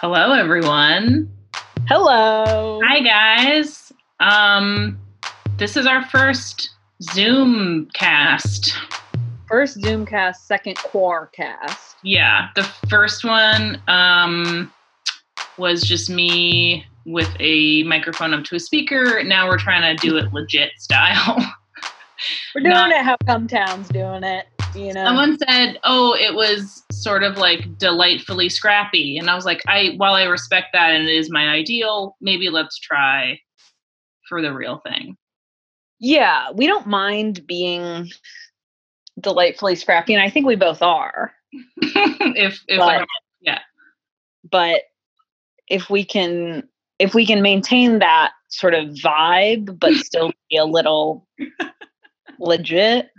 Hello, everyone. Hello. Hi, guys. Um, this is our first Zoom cast. First Zoom cast, second Quar cast. Yeah, the first one um, was just me with a microphone up to a speaker. Now we're trying to do it legit style. We're doing Not- it how Come Town's doing it. You know. Someone said, "Oh, it was sort of like delightfully scrappy," and I was like, "I while I respect that and it is my ideal, maybe let's try for the real thing." yeah, we don't mind being delightfully scrappy, and I think we both are. if if But- I, But if we can, if we can maintain that sort of vibe, but still be a little legit.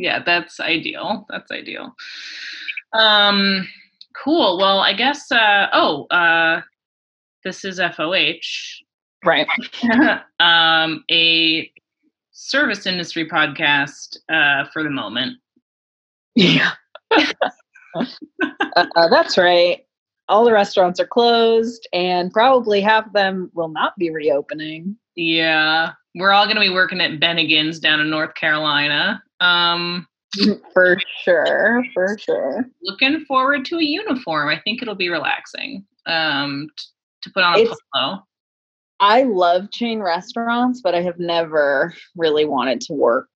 Yeah, that's ideal. That's ideal. Um, cool. Well, I guess. Uh, oh, uh, this is FOH, Right. um, a service industry podcast uh, for the moment. Yeah. uh, that's right. All the restaurants are closed, and probably half of them will not be reopening. Yeah, we're all going to be working at Bennigan's down in North Carolina. Um, For sure. For sure. looking forward to a uniform. I think it'll be relaxing um, t- to put on a It's- polo. I love chain restaurants, but I have never really wanted to work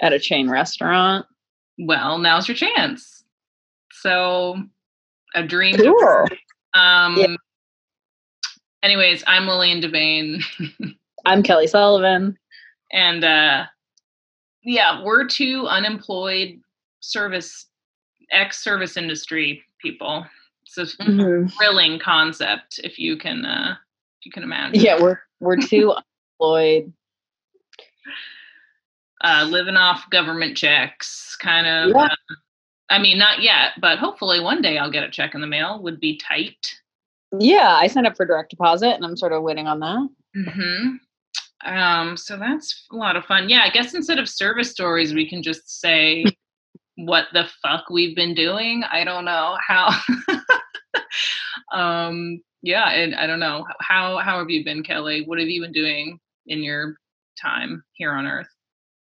at a chain restaurant. Well, now's your chance. So, a dream. Cool. Um, Yeah. Anyways, I'm Lillian Devane, I'm Kelly Sullivan. and uh, yeah, we're two unemployed service ex service industry people. It's a thrilling concept, if you can, uh, if you can imagine. Yeah, we're we're two unemployed. uh, living off government checks, kind of. Yeah. uh, I mean, not yet, but hopefully one day I'll get a check in the mail. Would be tight. Yeah, I signed up for direct deposit, and I'm sort of waiting on that. hmm Um, so that's a lot of fun. Yeah, I guess instead of service stories, we can just say what the fuck we've been doing. I don't know how. um, yeah, and I don't know how. How have you been, Kelly? What have you been doing in your time here on Earth?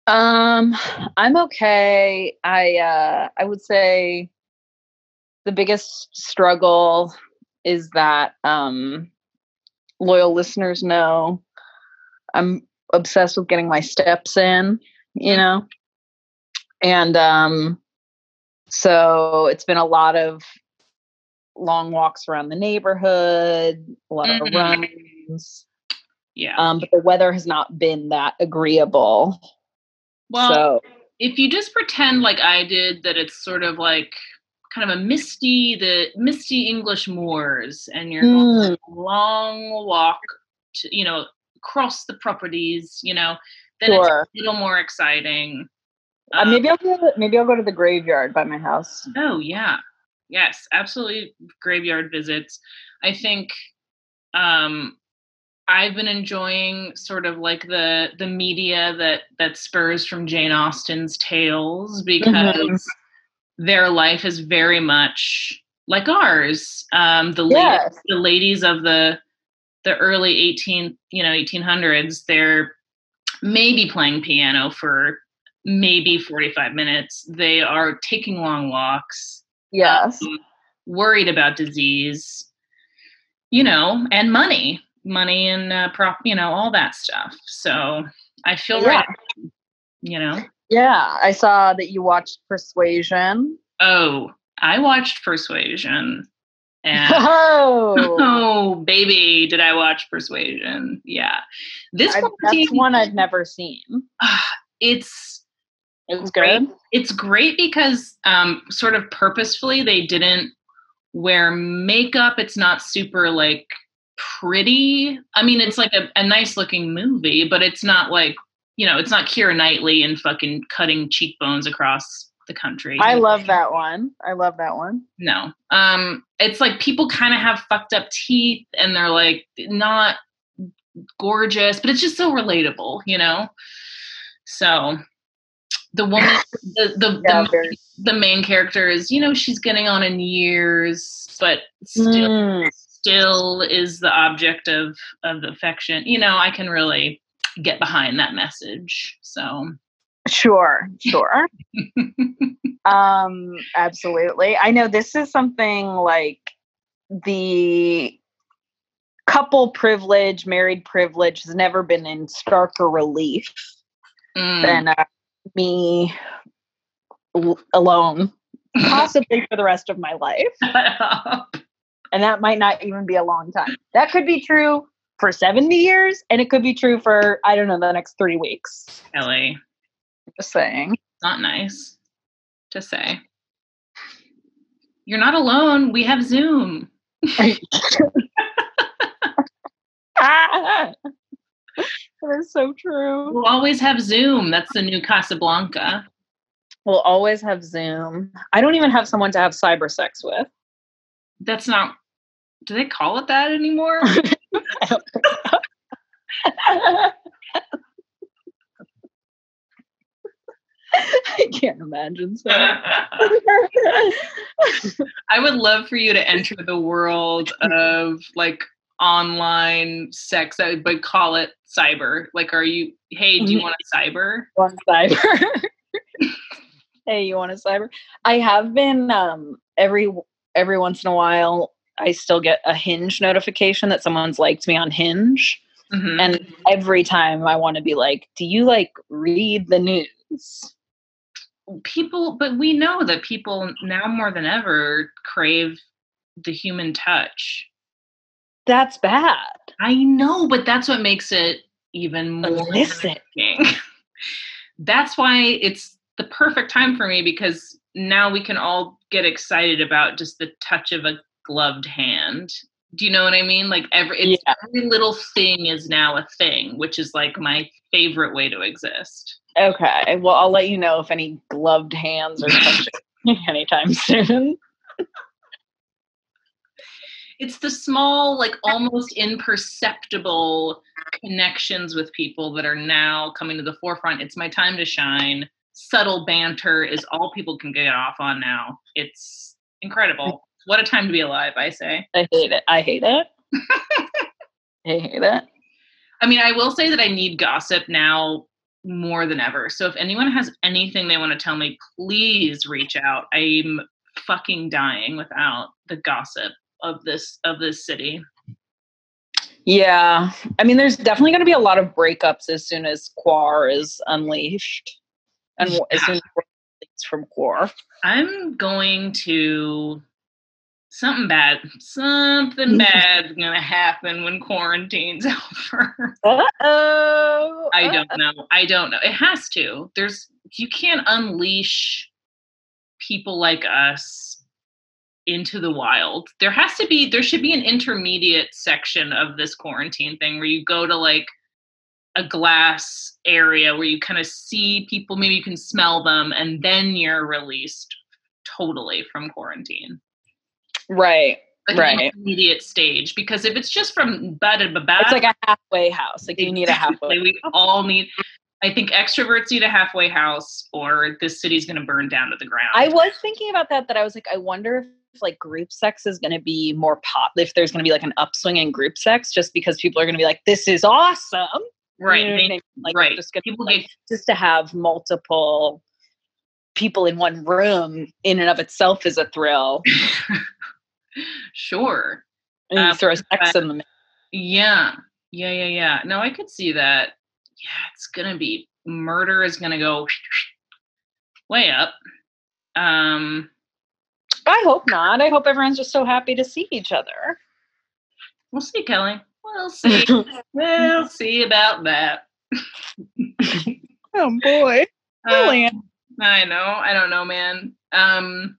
Um, I'm okay. I uh I would say the biggest struggle is that um loyal listeners know I'm obsessed with getting my steps in, you know. And um so it's been a lot of long walks around the neighborhood, a lot of Mhm. runs. Yeah. Um, but the weather has not been that agreeable. well, so if you just pretend like I did that it's sort of like kind of a misty the misty English moors and you're going Mm. a long walk to you know across the properties, you know, then Sure. it's a little more exciting. Uh, Um, maybe I'll go. To, maybe I'll go to the graveyard by my house. Oh yeah. Yes, absolutely graveyard visits. I think um I've been enjoying sort of like the the media that that spurs from Jane Austen's tales because their life is very much like ours. Um the Yes. the ladies of the the early 18 you know 1800s they're maybe playing piano for maybe 45 minutes they are taking long walks Yes. um, worried about disease, you know, and money, money and uh, prop, you know, all that stuff. So I feel Yeah. right, you know. Yeah. I saw that you watched Persuasion. Oh, I watched Persuasion, and Oh, oh, baby, did I watch Persuasion? Yeah, this I, quarantine, that's one I've never seen. ah, it's It Great. good. it's great because um sort of purposefully they didn't wear makeup it's not super like pretty i mean it's like a, a nice looking movie but it's not like you know it's not Keira Knightley and fucking cutting cheekbones across the country I love that one. I love that one. no um it's like people kind of have fucked up teeth and they're like not gorgeous but it's just so relatable you know so the woman the the, Yeah, the very the main character is, you know, she's getting on in years, but still Mm, still is the object of of affection. You know, I can really get behind that message. So sure, sure. um, absolutely. I know this is something like the couple privilege, married privilege has never been in starker relief mm. than uh, me l- alone, possibly for the rest of my life. And that might not even be a long time. That could be true for 70 years, and it could be true for, I don't know, the next three weeks. Kelly, Just saying. not nice to say. You're not alone. We have Zoom. That is so true. We'll always have Zoom. That's the new Casablanca. We'll always have Zoom. I don't even have someone to have cyber sex with. That's not. Do they call it that anymore? I can't imagine so. I would love for you to enter the world of like online sex. I would call it cyber. Like, are you? Hey, do you want a cyber? One cyber. hey, you want a cyber? I have been um every every once in a while I still get a hinge notification that someone's liked me on Hinge. Mhm. And every time I want to be like, do you like read the news? People, but we know that people now more than ever crave the human touch. That's bad. I know, but that's what makes it even more Listen. that's why it's the perfect time for me because now we can all get excited about just the touch of a gloved hand. Do you know what I mean? Like every it's, Yeah. every little thing is now a thing, which is like my favorite way to exist. Okay. Well, I'll let you know if any gloved hands are touching me anytime soon. It's the small, like almost imperceptible connections with people that are now coming to the forefront. It's my time to shine. Subtle banter is all people can get off on now. It's incredible. What a time to be alive, I say. I hate it. I hate it. I hate it. I mean, I will say that I need gossip now more than ever. So if anyone has anything they want to tell me, please reach out. I'm fucking dying without the gossip of this of this city. Yeah. I mean, there's definitely going to be a lot of breakups as soon as Quar is unleashed. And w- as soon as from Quar. I'm going to something bad. Something bad's gonna happen when quarantine's over. Uh-oh. I don't know. I don't know. It has to. There's you can't unleash people like us into the wild. There has to be there should be an intermediate section of this quarantine thing where you go to like a glass area where you kind of see people, maybe you can smell them, and then you're released totally from quarantine. Right. Right. an intermediate stage. Because if it's just from ba da ba ba It's like a halfway house. Like you need a halfway. We all need. I think extroverts need a halfway house, or this city's going to burn down to the ground. I was thinking about that. That I was like, I wonder if like group sex is going to be more pop. If there's going to be like an upswing in group sex, just because people are going to be like, "This is awesome." You right. know what I mean? Like, right. Just, gonna, People like, get just to have multiple people in one room in and of itself is a thrill. sure. And you Um, throw sex in the mix. Yeah. Yeah. Yeah. Yeah. No, I could see that. Yeah, it's gonna be murder is gonna go way up. Um. I hope not. I hope everyone's just so happy to see each other. We'll see, Kelly. We'll see. we'll see about that. oh boy. Um, I know. I don't know, man. Um,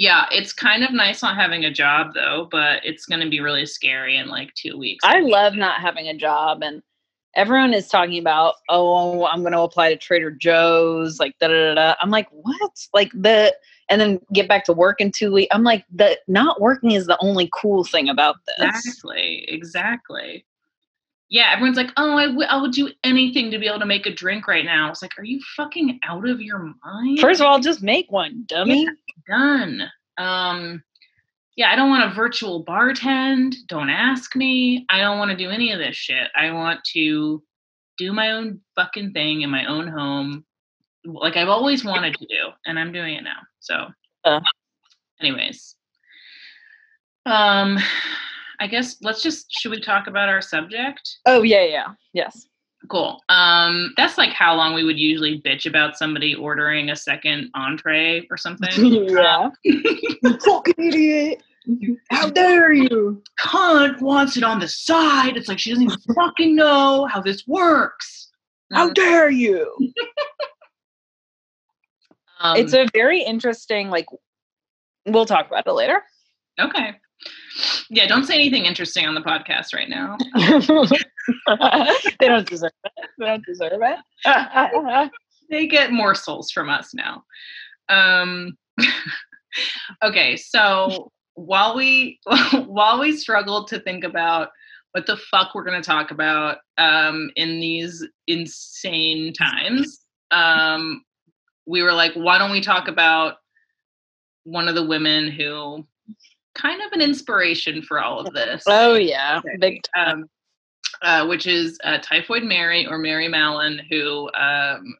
yeah, it's kind of nice not having a job though, but it's going to be really scary in like two weeks. I love not having a job and everyone is talking about, oh, I'm going to apply to Trader Joe's, like da da da. da. I'm like, what? Like the, and then get back to work in two weeks. I'm like, the not working is the only cool thing about this. exactly, exactly. Yeah, everyone's like, oh, I, w- I would do anything to be able to make a drink right now. I was like, are you fucking out of your mind? First of all, just make one, dummy. done. Um, yeah, I don't want a virtual bartend. Don't ask me. I don't want to do any of this shit. I want to do my own fucking thing in my own home, like I've always wanted to do, and I'm doing it now. So, Uh. anyways, um, I guess let's just should we talk about our subject? Oh yeah, yeah, yes. Cool. Um, that's like how long we would usually bitch about somebody ordering a second entree or something. yeah. you fucking idiot. How dare you? Cunt wants it on the side. It's like she doesn't even fucking know how this works. How dare you? Um, it's a very interesting, like, we'll talk about it later. okay. Yeah, don't say anything interesting on the podcast right now. they don't deserve it. They don't deserve it. they get morsels from us now. Um, okay, so while we while we struggled to think about what the fuck we're going to talk about um, in these insane times, um, we were like, why don't we talk about one of the women who kind of an inspiration for all of this? oh yeah, big um, uh, which is uh, Typhoid Mary or Mary Mallon, who, um,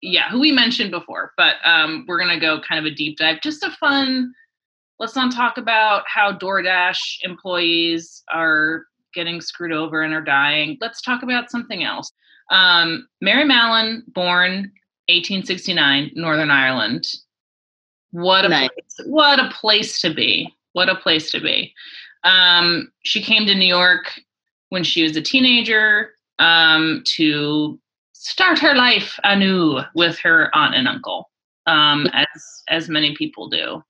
yeah, who we mentioned before, but um, we're gonna go kind of a deep dive, just a fun. Let's not talk about how DoorDash employees are getting screwed over and are dying. Let's talk about something else. Um, Mary Mallon, born 1869, Northern Ireland. What a Nice. place, what a place to be. What a place to be. Um, she came to New York when she was a teenager um, to start her life anew with her aunt and uncle, um, as as many people do,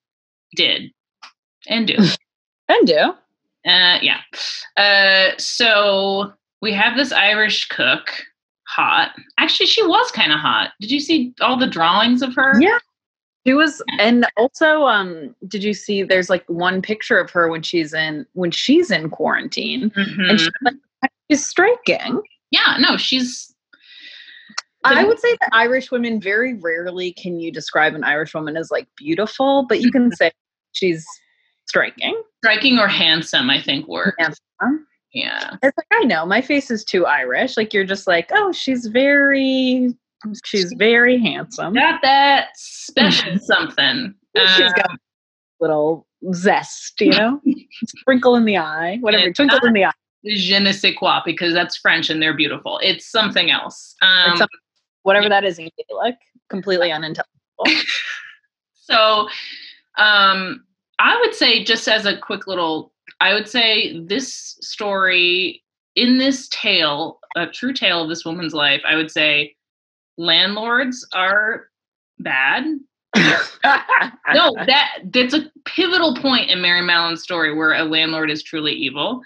did, and do. and do. Uh, yeah. Uh, so we have this Irish cook, hot. Actually, she was kind of hot. Did you see all the drawings of her? Yeah. She was, and also, um, did you see? There's like one picture of her when she's in when she's in quarantine, Mhm. and she's, like, she's striking. yeah. No, she's. I would say that Irish women very rarely can you describe an Irish woman as like beautiful, but you can say she's striking. striking or handsome. I think work. Handsome. Yeah. It's like I know my face is too Irish. Like you're just like, oh, she's very, she's very handsome. Got that special something. She's got a little zest, you know, sprinkle in the eye, whatever, It's twinkle in the eye. je ne sais quoi because that's French and they're beautiful. It's something else. Um, something- whatever that is in Gaelic, completely unintelligible. so um, I would say, just as a quick little, I would say this story in this tale, a true tale of this woman's life, I would say landlords are bad. No, that that's a pivotal point in Mary Mallon's story where a landlord is truly evil.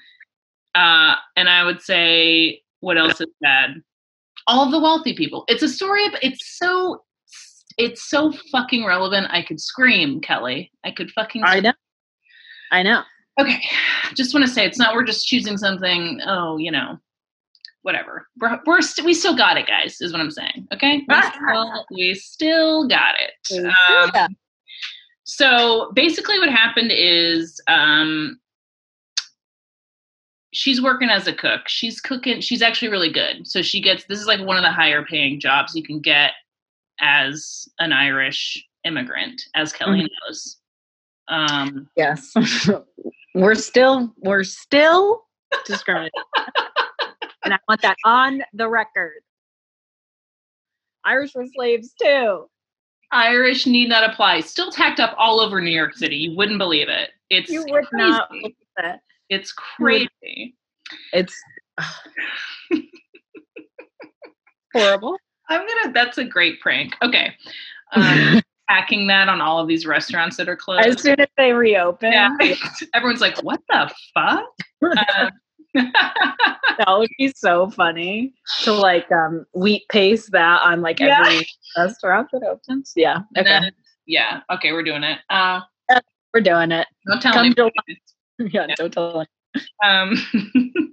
Uh, and I would say, what else is bad? All the wealthy people. It's a story of. It's so. It's so fucking relevant. I could scream, Kelly. I could fucking. I know. I know. Okay, just want to say it's not. We're just choosing something. Oh, you know, whatever. We're, we're st- we still got it, guys. Is what I'm saying. Okay, we still, we still got it. Um, Yeah. so basically, what happened is um, she's working as a cook. She's cooking. She's actually really good. So she gets this is like one of the higher paying jobs you can get as an Irish immigrant, as Kelly knows. Um, Yes. we're still we're still discriminating. And I want that on the record. Irish were slaves too. Irish need not apply. Still tacked up all over New York City. You wouldn't believe it. It's You would crazy. not believe it. It's crazy. It's horrible. I'm gonna. That's a great prank. Okay, um, hacking that on all of these restaurants that are closed. as soon as they reopen, yeah, everyone's like, "What the fuck?" Um, that would be so funny to like um wheat paste that on like Yeah. every restaurant that opens. Yeah. Okay. then- yeah. Okay, we're doing it. Uh, We're doing it. don't tell Come anybody. Yeah, don't tell um,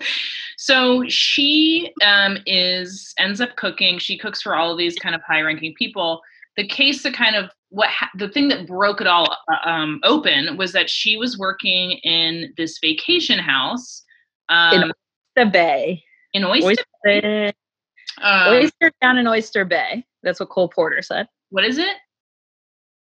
so she um, is ends up cooking. She cooks for all of these kind of high ranking people. The case that kind of what ha- the thing that broke it all uh, um, open was that she was working in this vacation house in um, the Bay. in Oyster. Oyster, um, Oyster down in Oyster Bay. That's what Cole Porter said. what is it?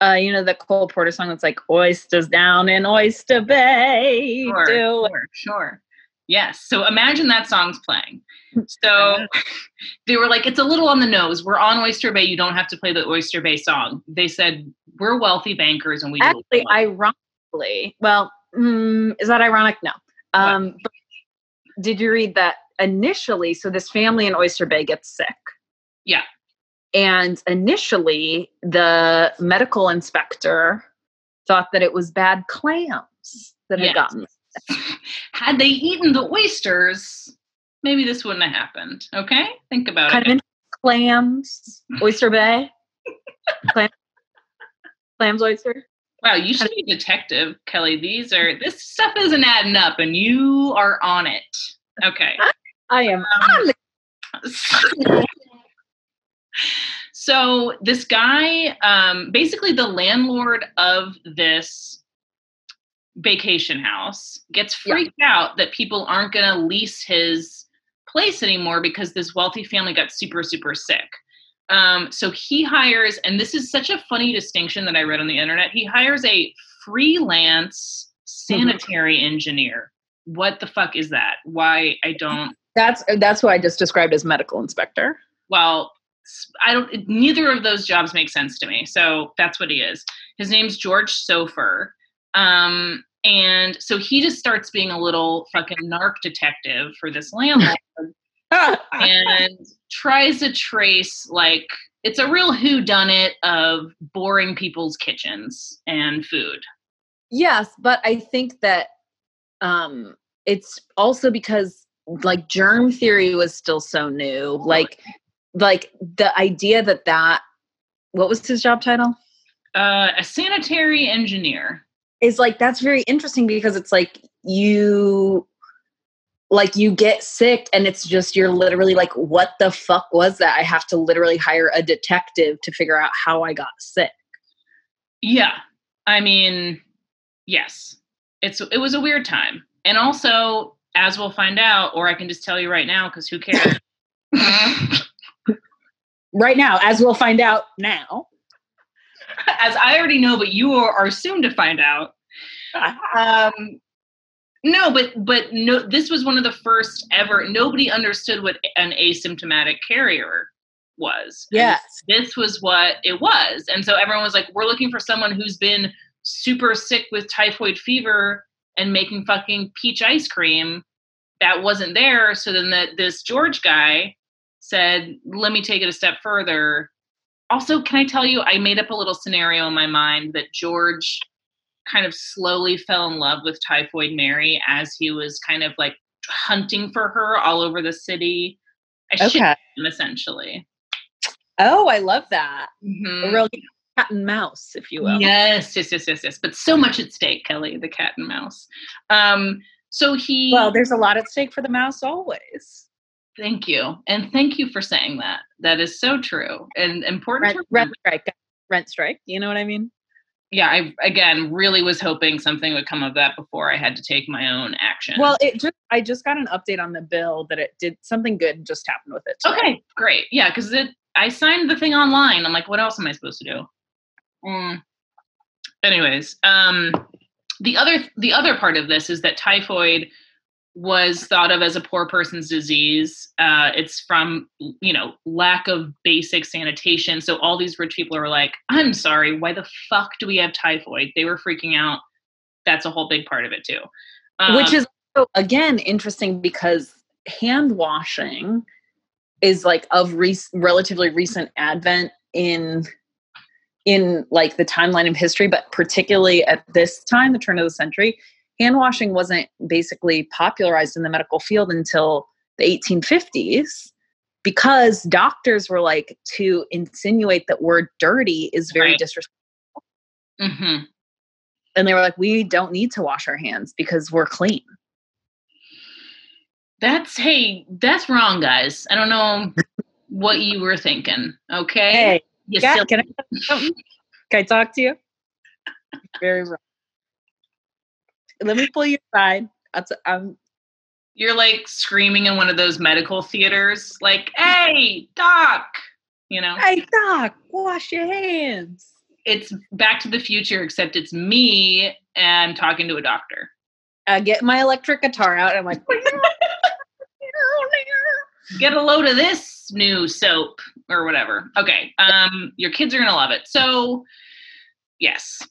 Uh, you know the Cole Porter song that's like oysters down in Oyster Bay. Sure, Do sure, sure. Yes. So imagine that song's playing. So they were like, it's a little on the nose. We're on Oyster Bay. You don't have to play the Oyster Bay song. They said, we're wealthy bankers and we Actually, ironically, well, mm, is that ironic? No. Um, but did you read that initially? So this family in Oyster Bay gets sick. Yeah. And initially, the medical inspector thought that it was bad clams that had Yes. gotten. Had they eaten the oysters, maybe this wouldn't have happened. Okay? Think about Kind it. of clams, Oyster Bay. Clam, clams, oyster. Wow, you should be a detective, Kelly. These are this stuff isn't adding up and you are on it. Okay. I am Um, on so this guy um basically the landlord of this vacation house gets Yeah. freaked out that people aren't going to lease his place anymore because this wealthy family got super super sick um so he hires and this is such a funny distinction that i read on the internet. He hires a freelance sanitary engineer. What the fuck is that? Why i don't That's that's what I just described as medical inspector. well I don't neither of those jobs make sense to me. So that's what he is. His name's george Soper. Um and so he just starts being a little fucking narc detective for this landlord and tries to trace like it's a real who done it of boring people's kitchens and food Yes, but I think that um it's also because like germ theory was still so new. Like like the idea that that what was his job title? uh, a sanitary engineer Is like that's very interesting because it's like you like you get sick and it's just you're literally like what the fuck was that? I have to literally hire a detective to figure out how I got sick. Yeah. I mean, yes. It's it was a weird time. And also, as we'll find out, or I can just tell you right now because who cares? Right now, as we'll find out now. as I already know, but you are, are soon to find out. Um no, but but no this was one of the first ever nobody understood what an asymptomatic carrier was. And Yes. this was what it was. And so everyone was like, we're looking for someone who's been super sick with typhoid fever and making fucking peach ice cream. That wasn't there. So then that this George guy said, let me take it a step further. Also, can I tell you, I made up a little scenario in my mind that George kind of slowly fell in love with Typhoid Mary as he was kind of like hunting for her all over the city. I Okay. him essentially. Oh, I love that. Mhm. A real cat and mouse, if you will. Yes, yes, yes, yes, yes. But so much at stake, Kelly, the cat and mouse. Um, so he Well, there's a lot at stake for the mouse always. thank you. And thank you for saying that. That is so true and important. Rent, rent strike. Rent strike. You know what I mean? Yeah, I again really was hoping something would come of that before I had to take my own action. Well, it just I just got an update on the bill that it did something good just happened with it. today. okay, great. Yeah, because it I signed the thing online. I'm like, what else am I supposed to do? Mm. Anyways, um, the other the other part of this is that typhoid was thought of as a poor person's disease. Uh, it's from you know lack of basic sanitation. So all these rich people are like, I'm sorry, why the fuck do we have typhoid? They were freaking out. That's a whole big part of it too. Which Um, is again interesting because hand washing is like of re- relatively recent advent in in like the timeline of history but particularly at this time the turn of the century hand washing wasn't basically popularized in the medical field until the 1850s because doctors were like to insinuate that we're dirty is very Right. disrespectful mhm. and they were like we don't need to wash our hands because we're clean That's hey, that's wrong, guys. I don't know what you were thinking. Okay. Hey, yeah, can I? Can I talk to you? Very wrong. Let me pull you aside. That's, I'm You're like screaming in one of those medical theaters, like, "Hey, doc!" You know, Hey Doc, wash your hands. it's Back to the Future, except it's me and talking to a doctor. I get my electric guitar out and I'm like, Get a load of this new soap or whatever. Okay, um, your kids are gonna love it. So, yes,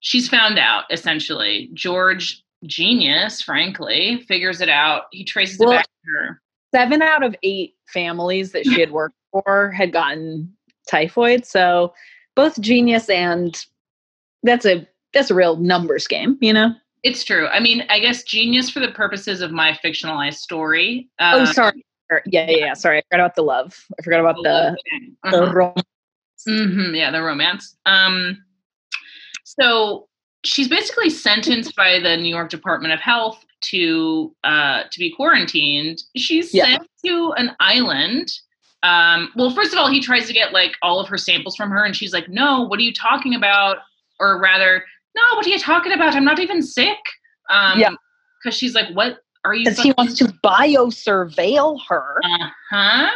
she's found out essentially. George, genius, frankly, figures it out. He traces Well- it back to her. seven out of eight families that she had worked for had gotten typhoid. So both genius and that's a that's a real numbers game, you know? It's true. I mean, I guess genius for the purposes of my fictionalized story. oh, Uh, sorry. Yeah, yeah, yeah. Sorry, I forgot about the love. I forgot about the, uh the rom- hmm yeah, the romance. Um, so she's basically sentenced by the New York Department of Health to uh, to be quarantined. She's Yeah. sent to an island. Um, well, first of all, he tries to get like all of her samples from her, and she's like, "No, what are you talking about?" Or rather, "No, what are you talking about? I'm not even sick." Um, Yeah. because she's like, "What are you?" because he wants to biosurveil her, Uh huh.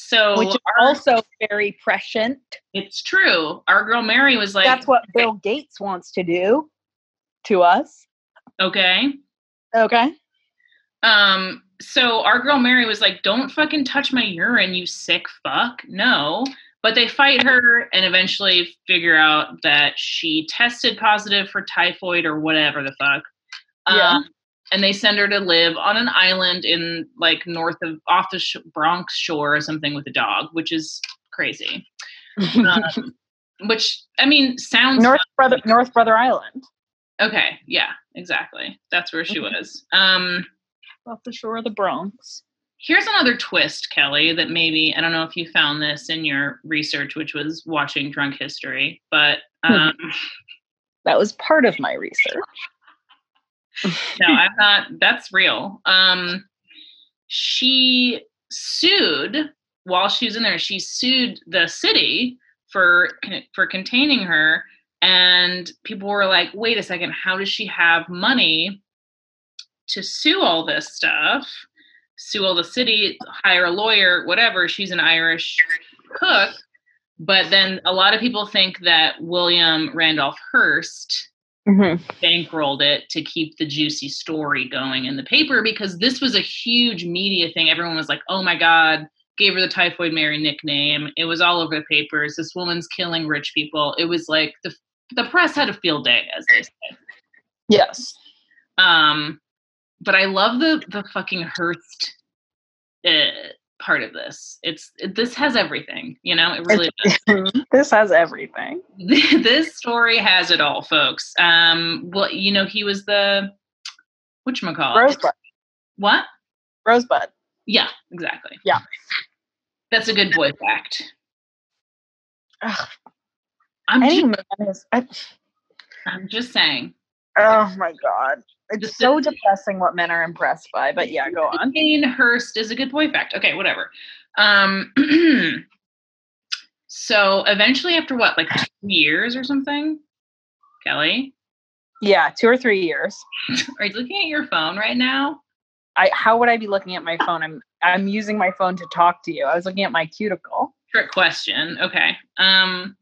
So which is our- also very prescient. it's true. Our girl Mary was like, That's what Bill Gates wants to do to us. okay. Okay. Um, so our girl Mary was like, Don't fucking touch my urine, you sick fuck. No. But they fight her and eventually figure out that she tested positive for typhoid or whatever the fuck. Yeah. Um, and they send her to live on an island in like north of off the sh- Bronx shore or something with a dog, which is crazy. Um, which I mean sounds North Brother North Brother Island. okay. Yeah, exactly. That's where she was. Um, Off the shore of the Bronx. Here's another twist, Kelly, that maybe I don't know if you found this in your research, which was watching Drunk History, but um, That was part of my research. No, I'm not. That's real. Um, she sued while she was in there. She sued the city for for containing her, and people were like, "Wait a second, how does she have money to sue all this stuff? Sue all the city, hire a lawyer, whatever." She's an Irish cook, but then a lot of people think that William Randolph Hearst Mm-hmm. bankrolled it to keep the juicy story going in the paper because this was a huge media thing. Everyone was like, oh my God, gave her the Typhoid Mary nickname. It was all over the papers. This woman's killing rich people. It was like the, the press had a field day, as they say. Yes. Um, but I love the, the fucking Hearst uh, part of this. It's it, this has everything, you know, it really does. this has everything. this story has it all, folks. Um, well, you know, he was the whatchamacallit? Rosebud. What? Rosebud. Yeah, exactly. Yeah. That's a good boy fact. Ugh, I'm any just, man is. I, I'm just saying. oh my god, it's so depressing what men are impressed by. But yeah, go on. Jane Hurst is a good boy fact. Okay, whatever. Um, so eventually, after what, like two years or something, Kelly, Yeah, two or three years. are you looking at your phone right now? I how would I be looking at my phone? I'm I'm using my phone to talk to you. I was looking at my cuticle. Trick question. Okay. Um,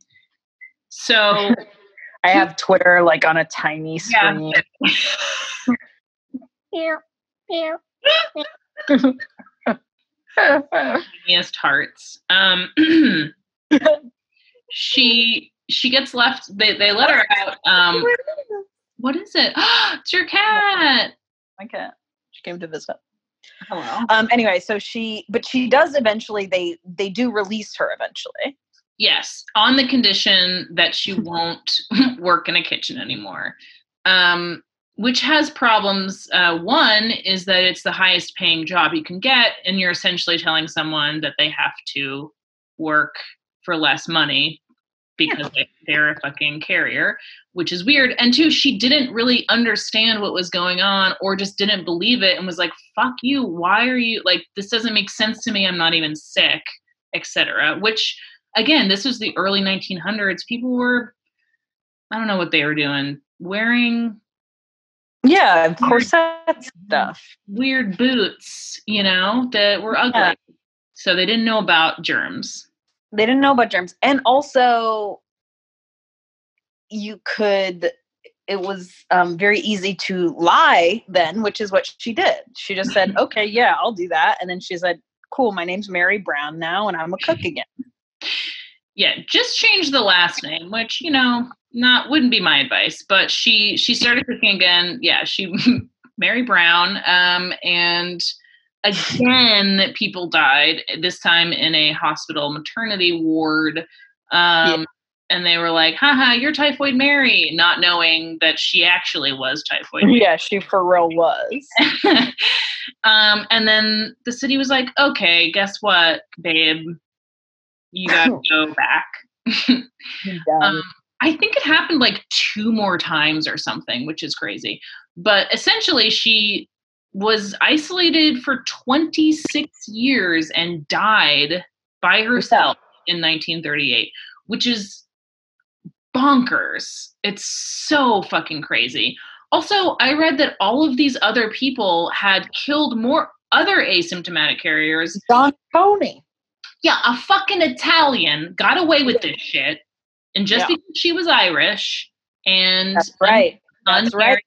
so I have Twitter like on a tiny Yeah. tiniest hearts. Um, she she gets left. They they let her out. Um, what is it? it's your cat. my cat. She came to visit. Hello. Um. Anyway, so she, but she does eventually. They they do release her eventually. Yes, on the condition that she won't work in a kitchen anymore. Um, which has problems. Uh, one is that it's the highest paying job you can get, and you're essentially telling someone that they have to work for less money because they, they're a fucking carrier, which is weird. And two, she didn't really understand what was going on or just didn't believe it and was like, fuck you. Why are you like, this doesn't make sense to me. I'm not even sick, etc. Which, again, this was the early 1900s. People were, I don't know what they were doing, wearing yeah, corset stuff. Weird boots, you know, that were ugly. Yeah. So they didn't know about germs. They didn't know about germs. And also, you could, it was um, very easy to lie then, which is what she did. She just said, okay, yeah, I'll do that. And then she said, cool, my name's Mary Brown now, and I'm a cook again. Yeah, just change the last name, which, you know, not wouldn't be my advice, but she she started cooking again. Yeah, she Mary Brown, um, and again people died. This time in a hospital maternity ward. Um, yeah. And they were like, haha, you're Typhoid Mary, not knowing that she actually was Typhoid Mary. Yeah, she for real was. um, and then the city was like, okay, guess what, babe? You gotta go back. um, I think it happened like two more times or something, which is crazy. But essentially, she was isolated for 26 years and died by herself in 1938, which is bonkers. It's so fucking crazy. Also, I read that all of these other people had killed more other asymptomatic carriers. John Tony. Yeah, a fucking Italian got away with this shit and just yeah. because she was Irish and That's right. That's right.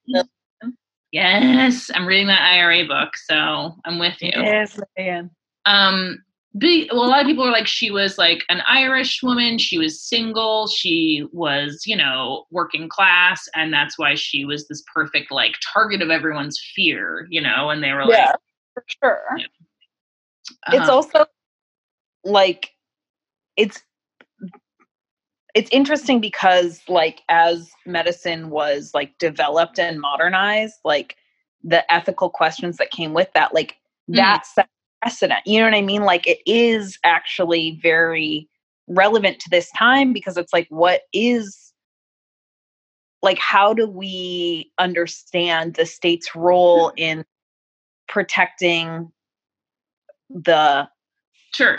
Yes, I'm reading that IRA book, so I'm with you. Yes, man. Um, be, well, a lot of people are like, she was like an Irish woman. She was single. She was, you know, working class, and that's why she was this perfect like target of everyone's fear, you know. And they were like, yeah, for sure. Yeah. Uh-huh. It's also like it's it's interesting because like as medicine was like developed and modernized like the ethical questions that came with that like mm. that's precedent you know what i mean? Like it is actually very relevant to this time because it's like what is like how do we understand the state's role in protecting the sure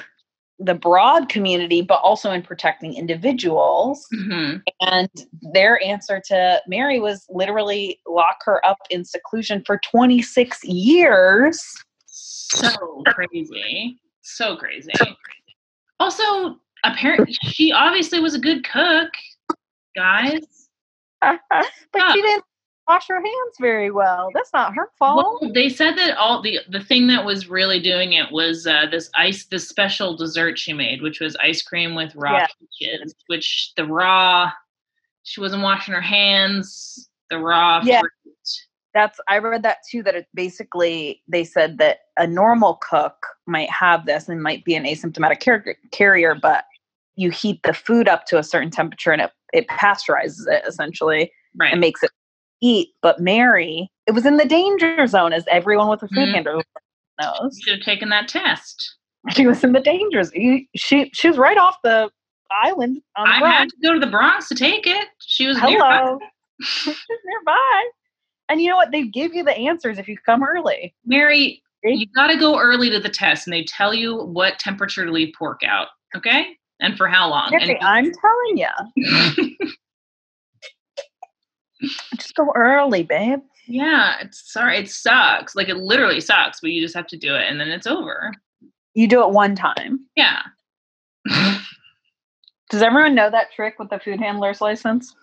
the broad community, but also in protecting individuals. Mm-hmm. And their answer to Mary was literally lock her up in seclusion for 26 years. So crazy. So crazy. Also, apparently, she obviously was a good cook, guys. but she didn't wash her hands very well. That's not her fault. Well, they said that all the the thing that was really doing it was uh, this ice, this special dessert she made, which was ice cream with raw yeah. peaches. Which the raw, she wasn't washing her hands. The raw. Yeah. Fruit. That's I read that too. That it basically they said that a normal cook might have this and might be an asymptomatic car- carrier, but you heat the food up to a certain temperature and it it pasteurizes it essentially right. and makes it eat. But Mary, it was in the danger zone, as everyone with a food mm. handler knows. You should have taken that test. She was in the danger zone. She she was right off the island. The I Bronx. had to go to the Bronx to take it. She was hello. Nearby. She's nearby. And you know what? They give you the answers if you come early. Mary, you got to go early to the test, and they tell you what temperature to leave pork out. Okay, and for how long? And- I'm telling you. Just go early, babe. Yeah, it's sorry, it sucks. Like it literally sucks, but you just have to do it and then it's over. You do it one time. Yeah. Does everyone know that trick with the food handler's license?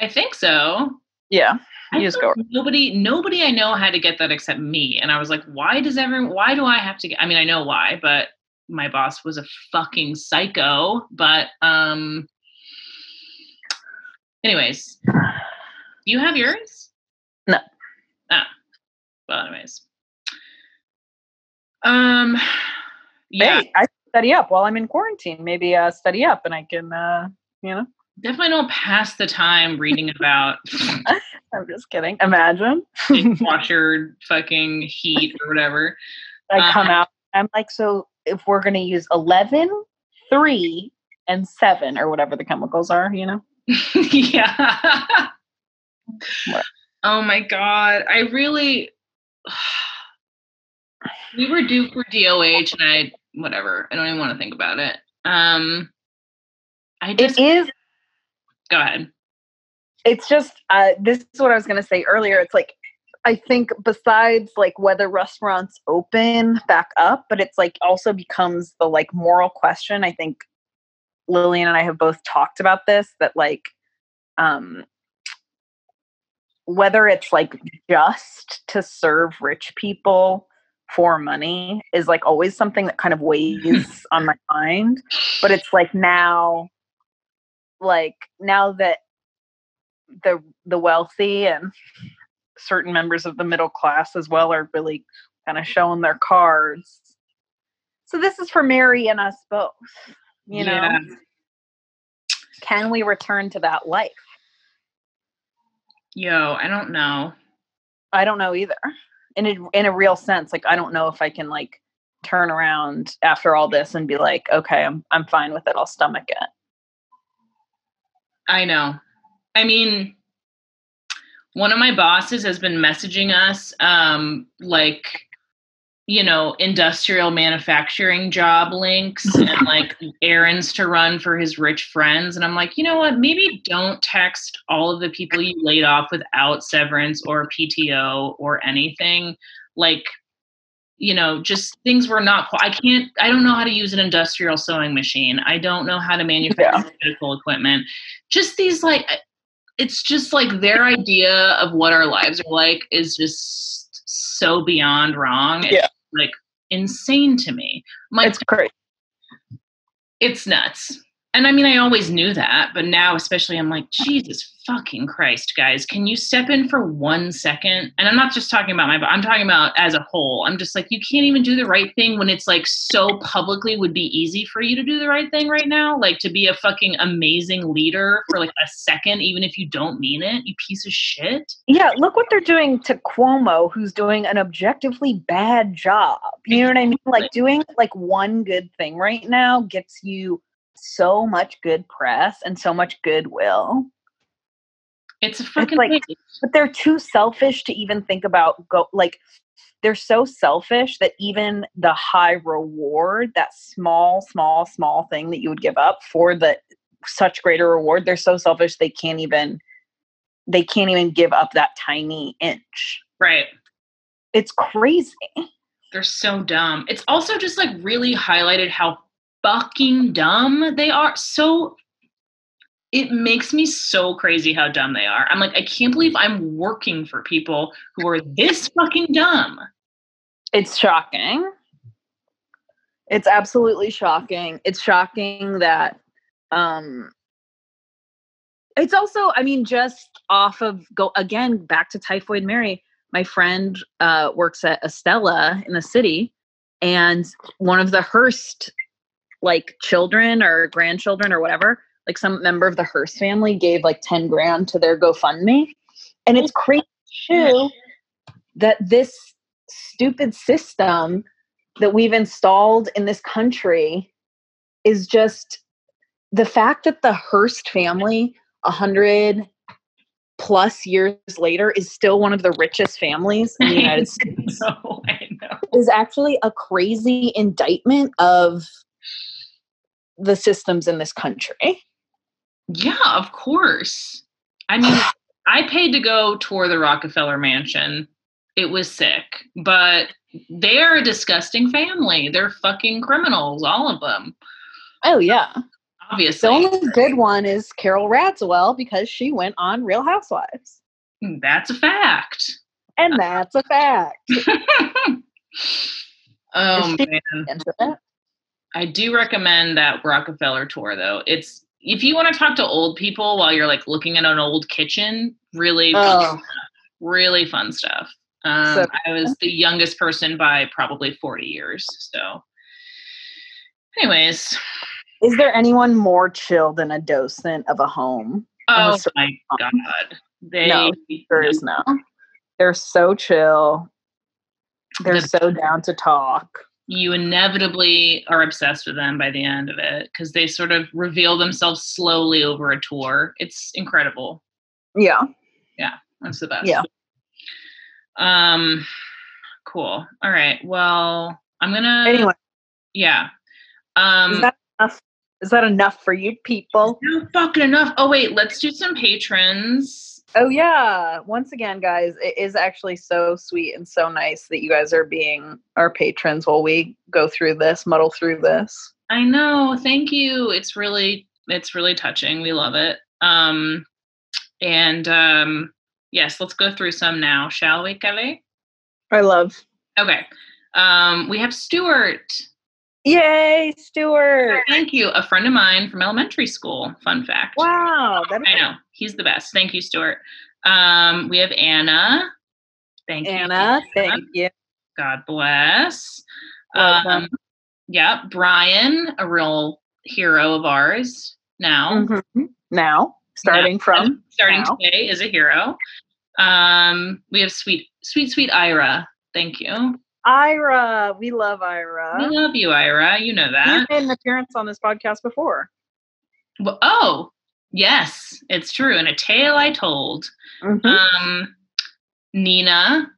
I think so. Yeah. You just go. Nobody, nobody I know had to get that except me, and I was like, "Why does everyone? Why do I have to get?" I mean, I know why, but my boss was a fucking psycho. But um, anyways, you have yours? No. Oh. Well, anyways. Um yeah. Hey, I study up while I'm in quarantine. Maybe uh study up and I can uh you know. Definitely don't pass the time reading about I'm just kidding. Imagine. washer fucking heat or whatever. I come um, out. I'm like, so if we're gonna use 11, 3, and seven or whatever the chemicals are, you know? yeah. Oh my god. I really we were due for DOH and I whatever. I don't even want to think about it. Um I just It is go ahead. it's just uh, this is what I was gonna say earlier. It's like I think besides like whether restaurants open back up, but it's like also becomes the like moral question. I think Lillian and I have both talked about this that like um whether it's like just to serve rich people for money is like always something that kind of weighs on my mind. But it's like now like now that the the wealthy and certain members of the middle class as well are really kind of showing their cards. So this is for Mary and us both. You know, Yeah. can we return to that life? Yo, I don't know. I don't know either. In a, in a real sense, like I don't know if I can like turn around after all this and be like, okay, I'm I'm fine with it. I'll stomach it. I know. I mean, one of my bosses has been messaging us um like you know, industrial manufacturing job links and like errands to run for his rich friends and I'm like, "You know what? Maybe don't text all of the people you laid off without severance or PTO or anything. Like you know, just things were not. I can't. I don't know how to use an industrial sewing machine. I don't know how to manufacture medical equipment. Just these like, it's just like their idea of what our lives are like is just so beyond wrong. It's Yeah. like insane to me. My It's crazy. it's nuts. And I mean, I always knew that, but now, especially, I'm like, Jesus fucking Christ, guys, can you step in for one second? And I'm not just talking about my, I'm talking about as a whole. I'm just like, you can't even do the right thing when it's like so publicly would be easy for you to do the right thing right now. Like to be a fucking amazing leader for like a second, even if you don't mean it, you piece of shit. Yeah, look what they're doing to Cuomo, who's doing an objectively bad job. You know what I mean? Like doing like one good thing right now gets you so much good press and so much goodwill. It's a fucking like- thing. But they're too selfish to even think about go like they're so selfish that even the high reward, that small, small, small thing that you would give up for the such greater reward, they're so selfish they can't even they can't even give up that tiny inch. right. It's crazy. They're so dumb. It's also just like really highlighted how fucking dumb they are. So it makes me so crazy how dumb they are. I'm like, I can't believe I'm working for people who are this fucking dumb. It's shocking. It's absolutely shocking. It's shocking that um it's also, I mean, just off of go again back to Typhoid Mary. My friend uh works at Estela in the city, and one of the Hearst like children or grandchildren or whatever, like some member of the Hearst family gave like 10 grand to their GoFundMe. And it's oh, crazy too that this stupid system that we've installed in this country is just the fact that the Hearst family, a hundred plus years later, is still one of the richest families in the United States No, I know. is actually a crazy indictment of the systems in this country. Yeah, of course. I mean, I paid to go tour the Rockefeller Mansion. It was sick, but they are a disgusting family. They're fucking criminals, all of them. Oh yeah. Obviously. The only good one is Carole Radziwill because she went on Real Housewives. Mm, that's a fact. And that's a fact. oh man. I do recommend that Rockefeller tour though. It's if you want to talk to old people while you're like looking at an old kitchen, really fun Oh. stuff. really fun stuff. Um, So- I was the youngest person by probably 40 years. So anyways, Is there anyone more chill than a docent of a home? oh so- my god. They No, There is no. They're so chill. They're The- so down to talk. You inevitably are obsessed with them by the end of it because they sort of reveal themselves slowly over a tour. It's incredible. Yeah. Yeah, that's the best. Yeah. Um, cool. All right. Well, I'm gonna. Anyway, Yeah. Um. is that enough? Is that enough for you people? no fucking enough. Oh wait, let's do some patrons. Oh yeah. Once again, guys, it is actually so sweet and so nice that you guys are being our patrons while we go through this, muddle through this. I know. Thank you. It's really it's really touching. We love it. Um and um yes, let's go through some now, shall we, Kelly? I love. Okay. Um we have Stuart. Yay, Stuart. Thank you. A friend of mine from elementary school. Fun fact. Wow. That I know. He's the best. Thank you, Stuart. Um we have Anna. Thank you. Anna, thank you. God bless. Um, yeah, Brian, a real hero of ours now. Mhm. Now, starting from starting now. today is a hero. Um, we have sweet, sweet, sweet Ira. Thank you. Ira. We love Ira. We love you, Ira. You know that. You've made an appearance on this podcast before. Well, oh, yes, it's true. And a tale I told. Mhm. Um, Nina,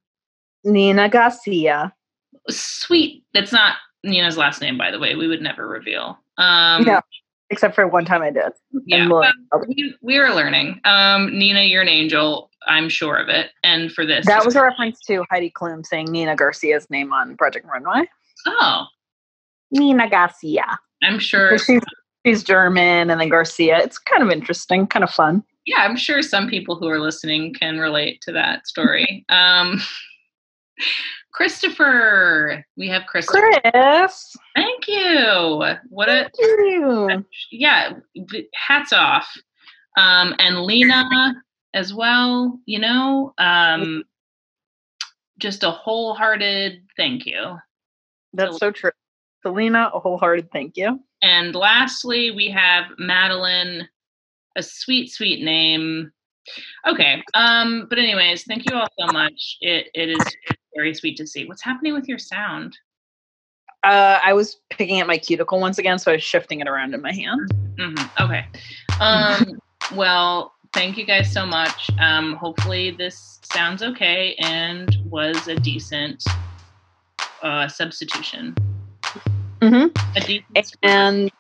Nina Garcia. sweet. That's not Nina's last name, by the way. We would never reveal. Um, Yeah. Except for one time I did. yeah. We, we are learning. Um, Nina, you're an angel. I'm sure of it. And for this, That was a reference to Heidi Klum saying Nina Garcia's name on Project Runway. oh, Nina Garcia. I'm sure She's, she's German and then Garcia. It's kind of interesting, kind of fun. Yeah, I'm sure some people who are listening can relate to that story. Um, Christopher, we have Christopher. Chris, Thank you. What a you. yeah. Hats off. Um, and Lena as well. You know, um, just a wholehearted thank you. That's so true. Selena, a wholehearted thank you. And lastly, we have Madeline, a sweet, sweet name. Okay. Um, but anyways, thank you all so much. It it is very sweet to see. What's happening with your sound? Uh, I was picking at my cuticle once again, so I was shifting it around in my hand. hmm Okay. Um, well, thank you guys so much. Um, hopefully this sounds okay and was a decent uh, substitution. Mm-hmm. And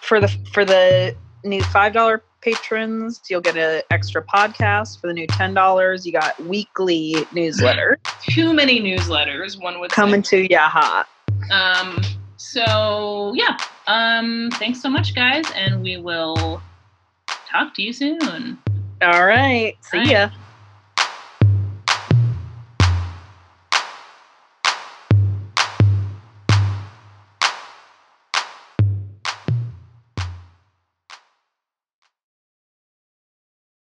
for the for the new five dollar patrons, you'll get an extra podcast. For the new ten dollars, you got weekly newsletter too many newsletters. One would say. coming to Yaha. Um, so yeah. Um, thanks so much, guys, and we will talk to you soon. All right, see Bye. ya.